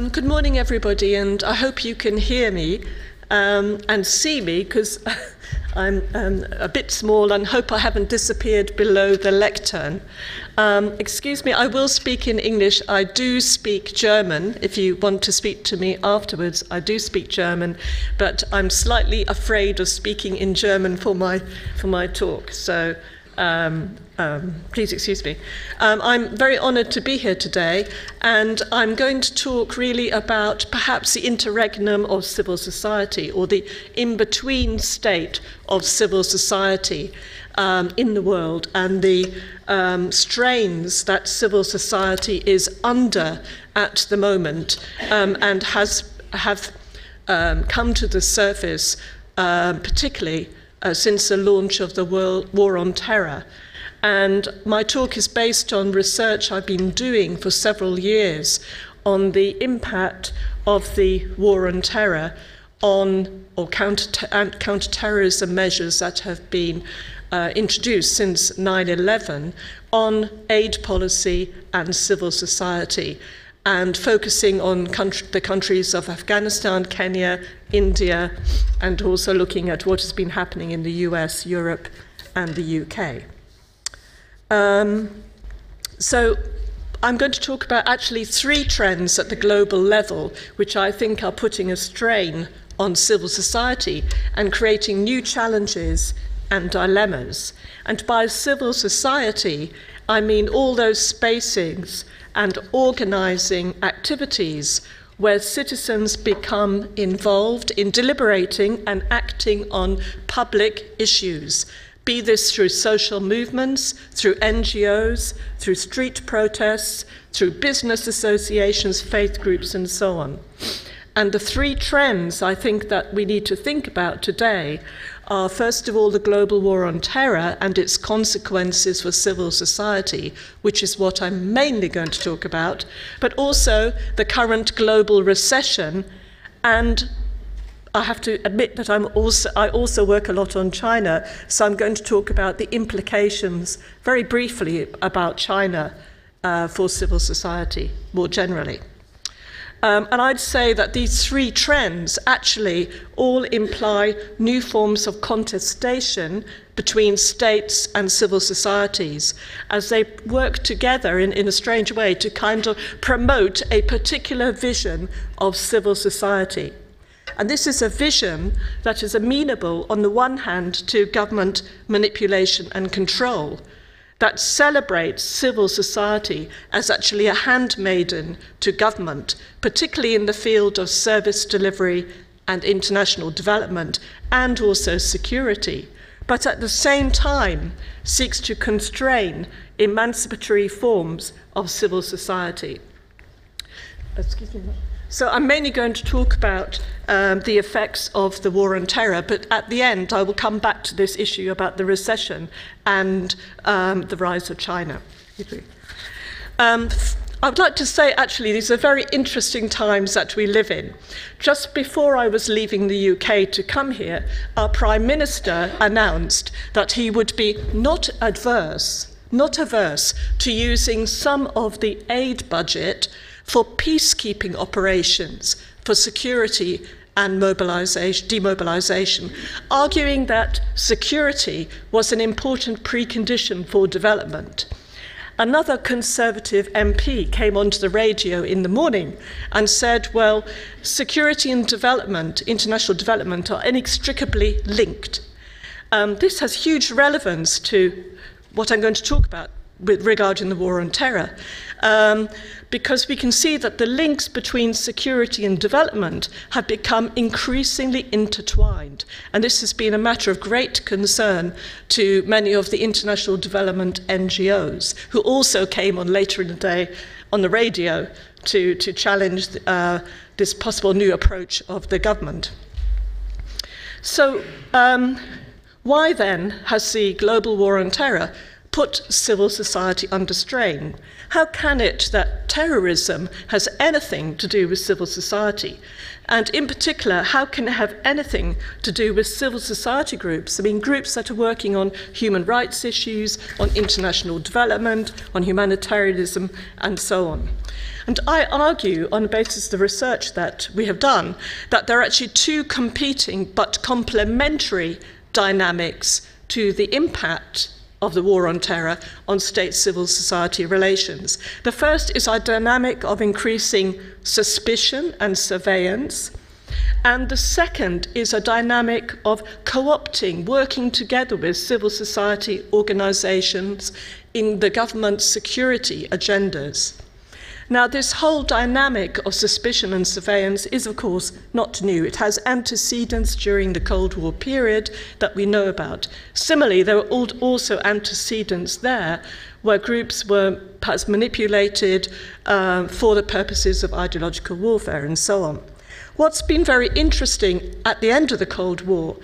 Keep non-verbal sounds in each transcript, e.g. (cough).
Um, good morning, everybody, and I hope you can hear me um, and see me because (laughs) I'm um, a bit small and hope I haven't disappeared below the lectern. Um, excuse me, I will speak in English. I do speak German. If you want to speak to me afterwards, I do speak German, but I'm slightly afraid of speaking in German for my, for my talk. So um, please excuse me. Um, I'm very honoured to be here today, and I'm going to talk really about perhaps the interregnum of civil society or the in between state of civil society um, in the world and the um, strains that civil society is under at the moment um, and has have um, come to the surface, uh, particularly uh, since the launch of the World War on Terror. And my talk is based on research I've been doing for several years on the impact of the war on terror on or counter counterterrorism measures that have been uh, introduced since 9 11 on aid policy and civil society, and focusing on country, the countries of Afghanistan, Kenya, India, and also looking at what has been happening in the US, Europe, and the UK. Um, so I'm going to talk about actually three trends at the global level, which I think are putting a strain on civil society and creating new challenges and dilemmas. And by civil society, I mean all those spacings and organizing activities where citizens become involved in deliberating and acting on public issues be this through social movements, through NGOs, through street protests, through business associations, faith groups, and so on. And the three trends I think that we need to think about today are first of all the global war on terror and its consequences for civil society, which is what I'm mainly going to talk about, but also the current global recession and I have to admit that I'm also, I also work a lot on China, so I'm going to talk about the implications very briefly about China uh, for civil society more generally. Um, and I'd say that these three trends actually all imply new forms of contestation between states and civil societies as they work together in, in a strange way to kind of promote a particular vision of civil society. And this is a vision that is amenable, on the one hand, to government manipulation and control, that celebrates civil society as actually a handmaiden to government, particularly in the field of service delivery and international development, and also security, but at the same time seeks to constrain emancipatory forms of civil society. Excuse me. So I'm mainly going to talk about um, the effects of the war on terror, but at the end I will come back to this issue about the recession and um, the rise of China. Um, I would like to say, actually, these are very interesting times that we live in. Just before I was leaving the UK to come here, our Prime Minister announced that he would be not adverse, not averse to using some of the aid budget for peacekeeping operations, for security and mobilization, demobilization, arguing that security was an important precondition for development. Another Conservative MP came onto the radio in the morning and said, well, security and development, international development, are inextricably linked. Um, this has huge relevance to what I'm going to talk about with regard regarding the war on terror. Um, because we can see that the links between security and development have become increasingly intertwined. And this has been a matter of great concern to many of the international development NGOs, who also came on later in the day on the radio to, to challenge uh, this possible new approach of the government. So, um, why then has the global war on terror put civil society under strain? How can it that terrorism has anything to do with civil society? And in particular, how can it have anything to do with civil society groups? I mean, groups that are working on human rights issues, on international development, on humanitarianism, and so on. And I argue, on the basis of the research that we have done, that there are actually two competing but complementary dynamics to the impact of the war on terror on state civil society relations. The first is a dynamic of increasing suspicion and surveillance. And the second is a dynamic of co opting, working together with civil society organizations in the government's security agendas. Now, this whole dynamic of suspicion and surveillance is, of course, not new. It has antecedents during the Cold War period that we know about. Similarly, there were also antecedents there where groups were perhaps manipulated uh, for the purposes of ideological warfare and so on. What's been very interesting at the end of the Cold War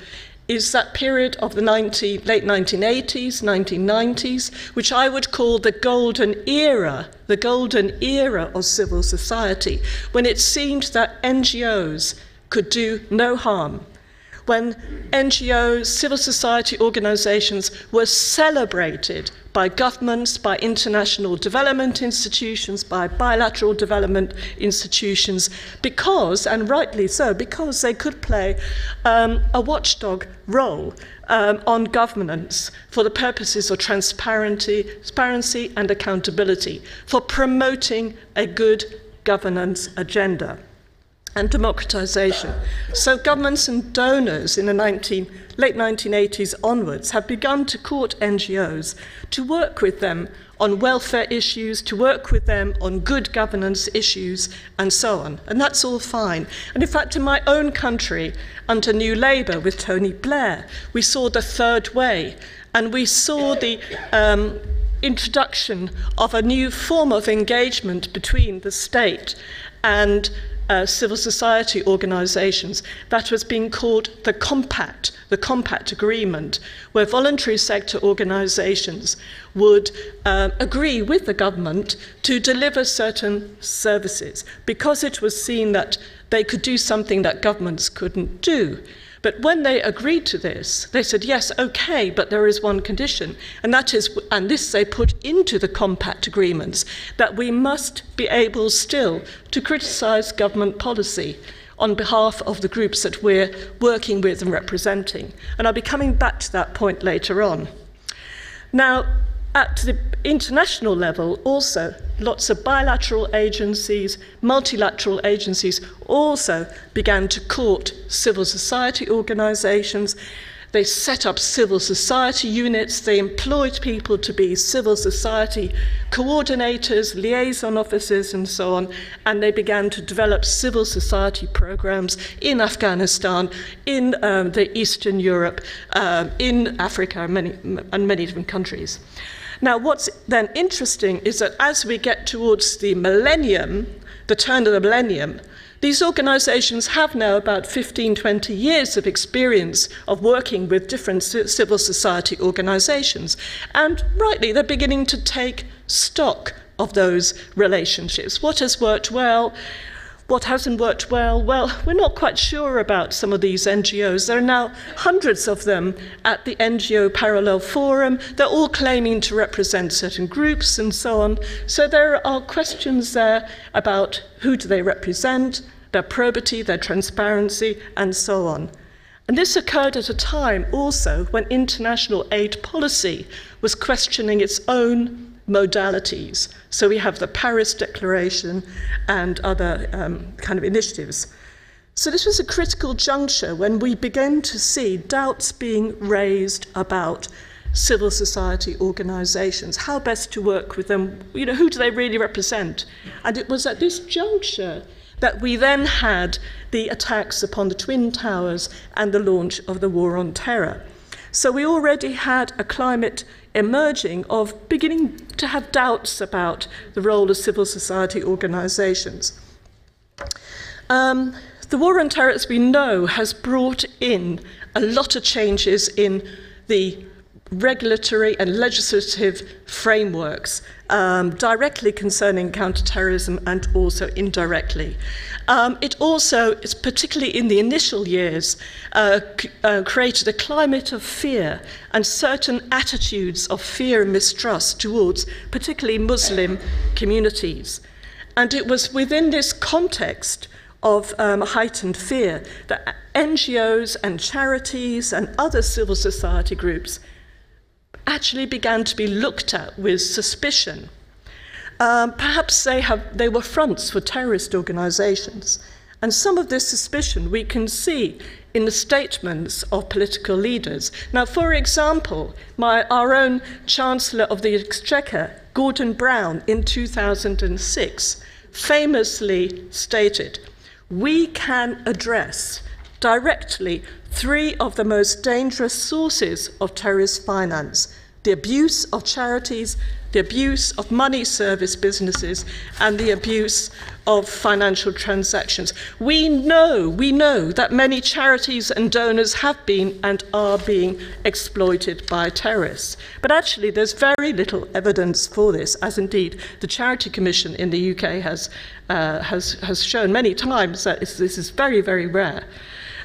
is that period of the 90, late 1980s, 1990s, which I would call the golden era, the golden era of civil society, when it seemed that NGOs could do no harm, when NGOs, civil society organizations were celebrated by governments, by international development institutions, by bilateral development institutions, because, and rightly so, because they could play um, a watchdog role um, on governance for the purposes of transparency, transparency and accountability, for promoting a good governance agenda and democratization. So governments and donors in the 19, late 1980s onwards have begun to court NGOs to work with them on welfare issues, to work with them on good governance issues, and so on. And that's all fine. And in fact, in my own country, under New Labour with Tony Blair, we saw the third way, and we saw the um, introduction of a new form of engagement between the state and uh, civil society organizations that was being called the Compact, the Compact Agreement, where voluntary sector organizations would uh, agree with the government to deliver certain services because it was seen that they could do something that governments couldn't do. But when they agreed to this, they said, yes, okay, but there is one condition. And that is, and this they put into the compact agreements, that we must be able still to criticize government policy on behalf of the groups that we're working with and representing. And I'll be coming back to that point later on. Now, at the international level, also, lots of bilateral agencies, multilateral agencies also began to court civil society organizations. They set up civil society units, they employed people to be civil society coordinators, liaison officers, and so on, and they began to develop civil society programs in Afghanistan, in um, the Eastern Europe, um, in Africa, many, and many different countries. Now, what's then interesting is that as we get towards the millennium, the turn of the millennium, these organizations have now about 15, 20 years of experience of working with different civil society organizations. And rightly, they're beginning to take stock of those relationships. What has worked well? What hasn't worked well? Well, we're not quite sure about some of these NGOs. There are now hundreds of them at the NGO Parallel Forum. They're all claiming to represent certain groups and so on. So there are questions there about who do they represent, their probity, their transparency, and so on. And this occurred at a time also when international aid policy was questioning its own modalities. So we have the Paris Declaration and other um, kind of initiatives. So this was a critical juncture when we began to see doubts being raised about civil society organizations, how best to work with them, you know, who do they really represent? And it was at this juncture that we then had the attacks upon the Twin Towers and the launch of the War on Terror. So we already had a climate emerging of beginning to have doubts about the role of civil society organizations. Um, the war on terror, as we know, has brought in a lot of changes in the regulatory and legislative frameworks um, directly concerning counterterrorism and also indirectly. Um, it also, particularly in the initial years, uh, uh, created a climate of fear and certain attitudes of fear and mistrust towards particularly Muslim communities. And it was within this context of um, heightened fear that NGOs and charities and other civil society groups actually began to be looked at with suspicion. Um, perhaps they, have, they were fronts for terrorist organizations. And some of this suspicion we can see in the statements of political leaders. Now, for example, my, our own Chancellor of the Exchequer, Gordon Brown, in 2006, famously stated, We can address directly three of the most dangerous sources of terrorist finance the abuse of charities, the abuse of money service businesses, and the abuse of financial transactions. We know, we know that many charities and donors have been and are being exploited by terrorists. But actually, there's very little evidence for this, as indeed the Charity Commission in the UK has, uh, has, has shown many times that this is very, very rare.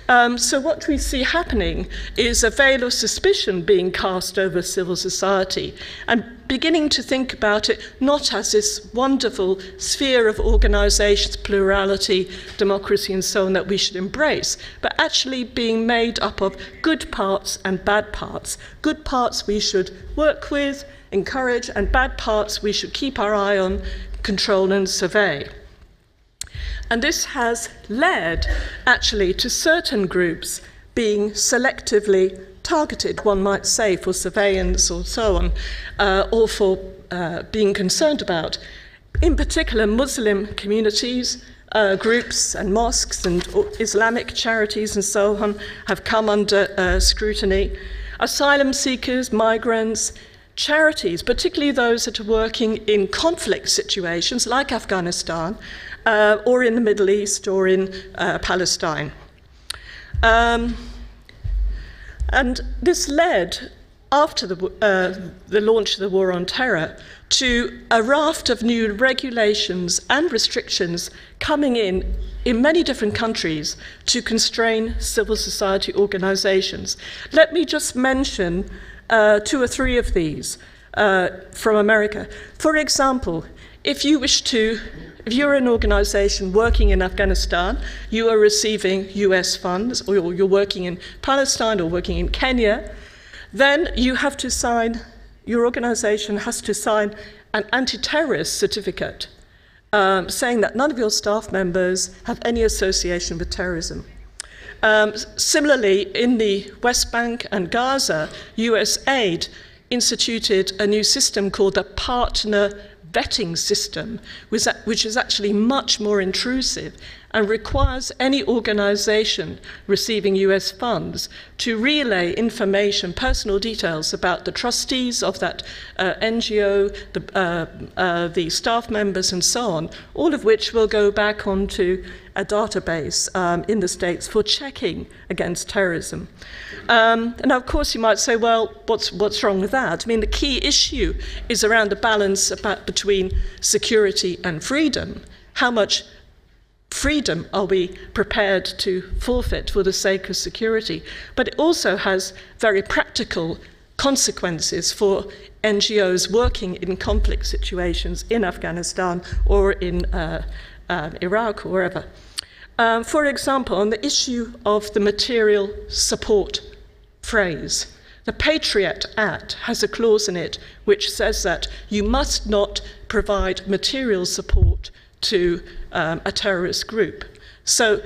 Um, so, what we see happening is a veil of suspicion being cast over civil society and beginning to think about it not as this wonderful sphere of organizations, plurality, democracy, and so on that we should embrace, but actually being made up of good parts and bad parts. Good parts we should work with, encourage, and bad parts we should keep our eye on, control, and survey. And this has led actually to certain groups being selectively targeted, one might say, for surveillance or so on, uh, or for uh, being concerned about. In particular, Muslim communities, uh, groups, and mosques, and Islamic charities, and so on, have come under uh, scrutiny. Asylum seekers, migrants, charities, particularly those that are working in conflict situations like Afghanistan, uh, or in the Middle East or in uh, Palestine. Um, and this led, after the, uh, the launch of the War on Terror, to a raft of new regulations and restrictions coming in in many different countries to constrain civil society organizations. Let me just mention uh, two or three of these uh, from America. For example, if you wish to if you're an organization working in Afghanistan, you are receiving US funds, or you're working in Palestine or working in Kenya, then you have to sign, your organization has to sign an anti terrorist certificate um, saying that none of your staff members have any association with terrorism. Um, similarly, in the West Bank and Gaza, US aid instituted a new system called the Partner vetting system, which is actually much more intrusive and requires any organization receiving US funds to relay information, personal details about the trustees of that uh, NGO, the, uh, uh, the staff members, and so on, all of which will go back onto a database um, in the States for checking against terrorism. Um, and of course, you might say, well, what's, what's wrong with that? I mean, the key issue is around the balance about, between security and freedom. How much freedom are we prepared to forfeit for the sake of security? But it also has very practical consequences for NGOs working in conflict situations in Afghanistan or in uh, uh, Iraq or wherever. Um, for example, on the issue of the material support phrase, the Patriot Act has a clause in it which says that you must not provide material support to um, a terrorist group. So,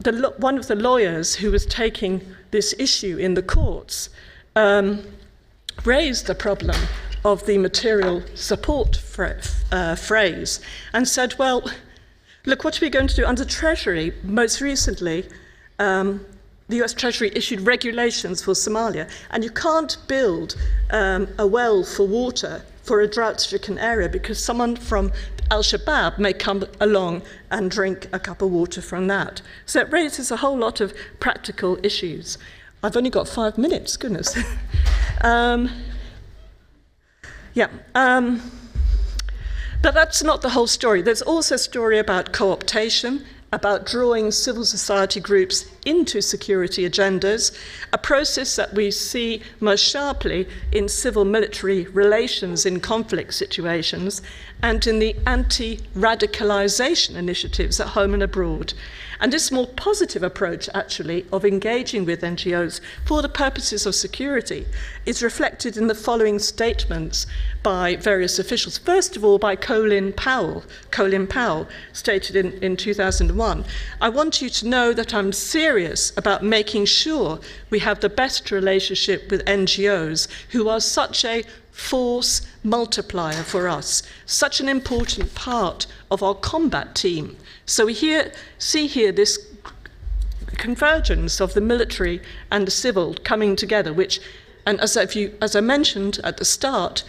the, one of the lawyers who was taking this issue in the courts um, raised the problem of the material support uh, phrase and said, well, look, what are we going to do? Under Treasury, most recently, um, the US Treasury issued regulations for Somalia, and you can't build um, a well for water for a drought stricken area because someone from Al Shabaab may come along and drink a cup of water from that. So it raises a whole lot of practical issues. I've only got five minutes, goodness. (laughs) Um, yeah. Um, but that's not the whole story. There's also a story about co-optation, about drawing civil society groups into security agendas, a process that we see most sharply in civil military relations in conflict situations and in the anti radicalization initiatives at home and abroad. And this more positive approach, actually, of engaging with NGOs for the purposes of security is reflected in the following statements by various officials. First of all, by Colin Powell, Colin Powell, stated in, in 2001. I want you to know that I'm serious about making sure we have the best relationship with NGOs who are such a force multiplier for us, such an important part of our combat team. So we see here this convergence of the military and the civil coming together, which, and as, you, as I mentioned at the start,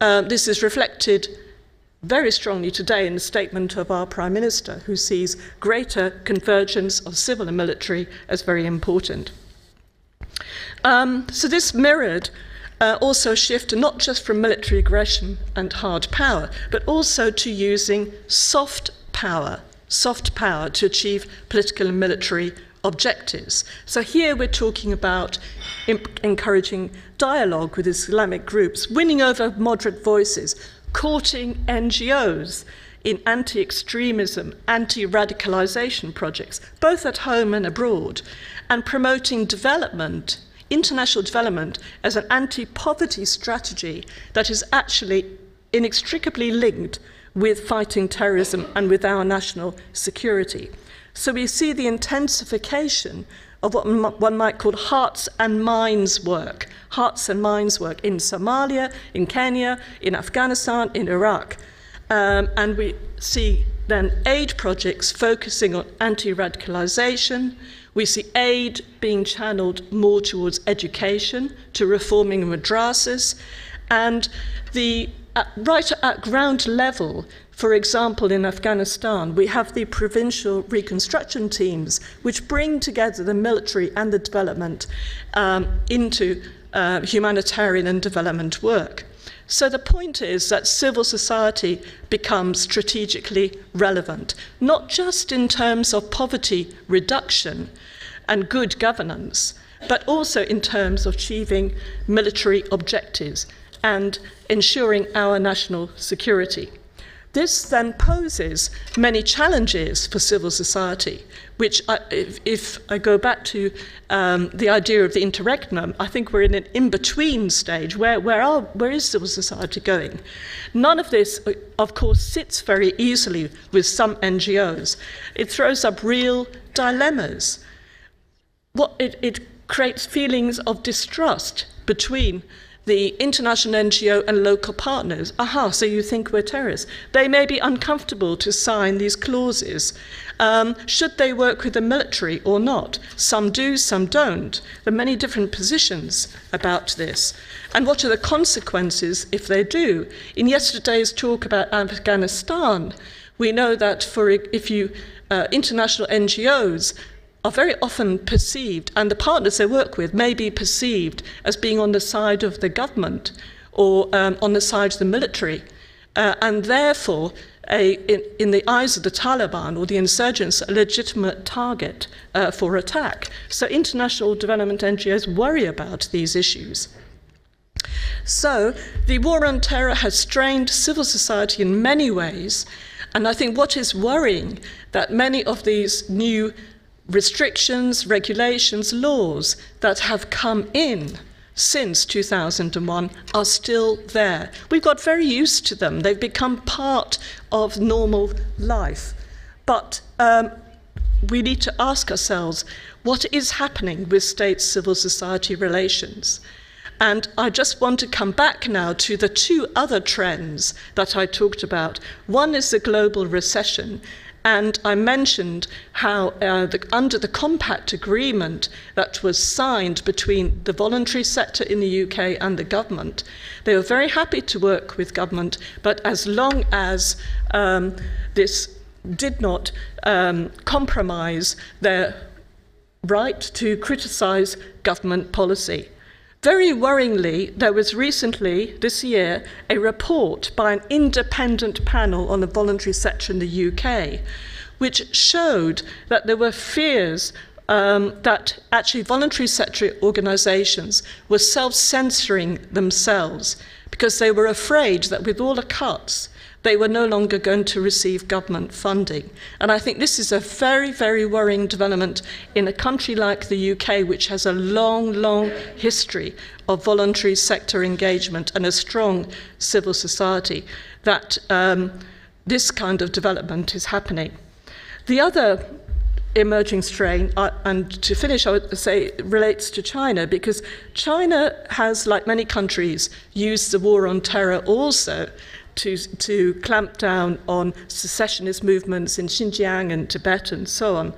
uh, this is reflected very strongly today in the statement of our Prime Minister, who sees greater convergence of civil and military as very important. Um, so this mirrored uh, also shift not just from military aggression and hard power, but also to using soft power soft power to achieve political and military objectives. So here we're talking about encouraging dialogue with Islamic groups, winning over moderate voices, courting NGOs in anti extremism, anti radicalization projects, both at home and abroad, and promoting development, international development, as an anti poverty strategy that is actually inextricably linked with fighting terrorism and with our national security. So we see the intensification of what one might call hearts and minds work, hearts and minds work in Somalia, in Kenya, in Afghanistan, in Iraq. Um, and we see then aid projects focusing on anti radicalization. We see aid being channeled more towards education, to reforming madrasas, and the at, right at ground level, for example, in Afghanistan, we have the provincial reconstruction teams, which bring together the military and the development um, into uh, humanitarian and development work. So the point is that civil society becomes strategically relevant, not just in terms of poverty reduction and good governance, but also in terms of achieving military objectives and ensuring our national security. This then poses many challenges for civil society, which, I, if, if, I go back to um, the idea of the interregnum, I think we're in an in between stage. Where, where, are, where is civil society going? None of this, uh, of course, sits very easily with some NGOs. It throws up real dilemmas. What, it, it creates feelings of distrust between the international NGO and local partners. Aha, so you think we're terrorists. They may be uncomfortable to sign these clauses. Um, should they work with the military or not? Some do, some don't. There are many different positions about this. And what are the consequences if they do? In yesterday's talk about Afghanistan, we know that for if you uh, international NGOs are very often perceived, and the partners they work with may be perceived as being on the side of the government or um, on the side of the military. Uh, and therefore, a, in, in, the eyes of the Taliban or the insurgents, a legitimate target uh, for attack. So international development NGOs worry about these issues. So the war on terror has strained civil society in many ways, and I think what is worrying that many of these new restrictions, regulations, laws that have come in since 2001 are still there. We've got very used to them, they've become part of normal life. But um, we need to ask ourselves what is happening with state civil society relations? And I just want to come back now to the two other trends that I talked about. One is the global recession, and I mentioned how, uh, the, under the compact agreement that was signed between the voluntary sector in the UK and the government, they were very happy to work with government, but as long as um, this did not um, compromise their right to criticise government policy. Very worryingly, there was recently, this year, a report by an independent panel on the voluntary sector in the UK, which showed that there were fears um, that actually voluntary sector organisations were self censoring themselves because they were afraid that with all the cuts, they were no longer going to receive government funding. And I think this is a very, very worrying development in a country like the UK, which has a long, long history of voluntary sector engagement and a strong civil society, that um, this kind of development is happening. The other emerging strain, uh, and to finish, I would say relates to China because China has, like many countries, used the war on terror also to, to clamp down on secessionist movements in Xinjiang and Tibet and so on.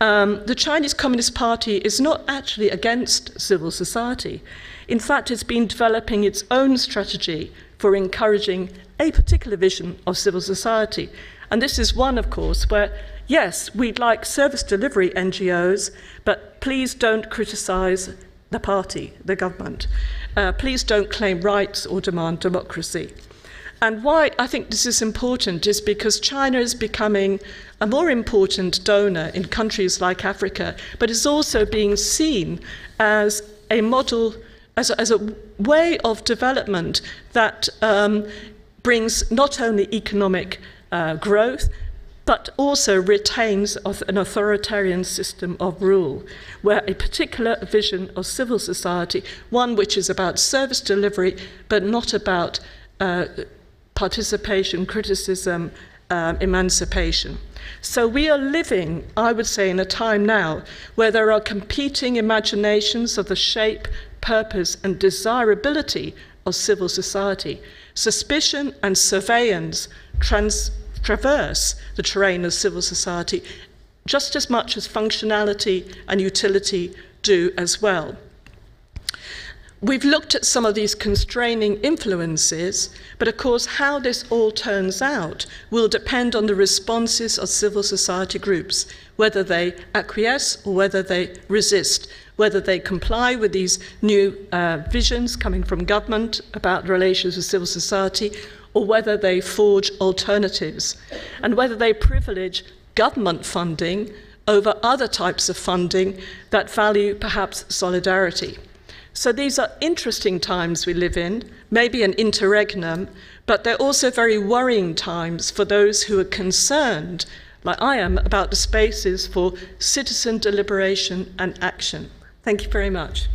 Um, the Chinese Communist Party is not actually against civil society. In fact, it's been developing its own strategy for encouraging a particular vision of civil society. And this is one, of course, where yes, we'd like service delivery NGOs, but please don't criticize the party, the government. Uh, please don't claim rights or demand democracy. And why I think this is important is because China is becoming a more important donor in countries like Africa, but is also being seen as a model, as a, as a way of development that um, brings not only economic uh, growth, but also retains an authoritarian system of rule, where a particular vision of civil society, one which is about service delivery, but not about uh, participation, criticism, um, emancipation. So we are living, I would say, in a time now where there are competing imaginations of the shape, purpose, and desirability of civil society. Suspicion and surveillance trans traverse the terrain of civil society just as much as functionality and utility do as well. We've looked at some of these constraining influences, but of course, how this all turns out will depend on the responses of civil society groups, whether they acquiesce or whether they resist, whether they comply with these new uh, visions coming from government about relations with civil society, or whether they forge alternatives, and whether they privilege government funding over other types of funding that value perhaps solidarity. So these are interesting times we live in, maybe an interregnum, but they're also very worrying times for those who are concerned, like I am, about the spaces for citizen deliberation and action. Thank you very much.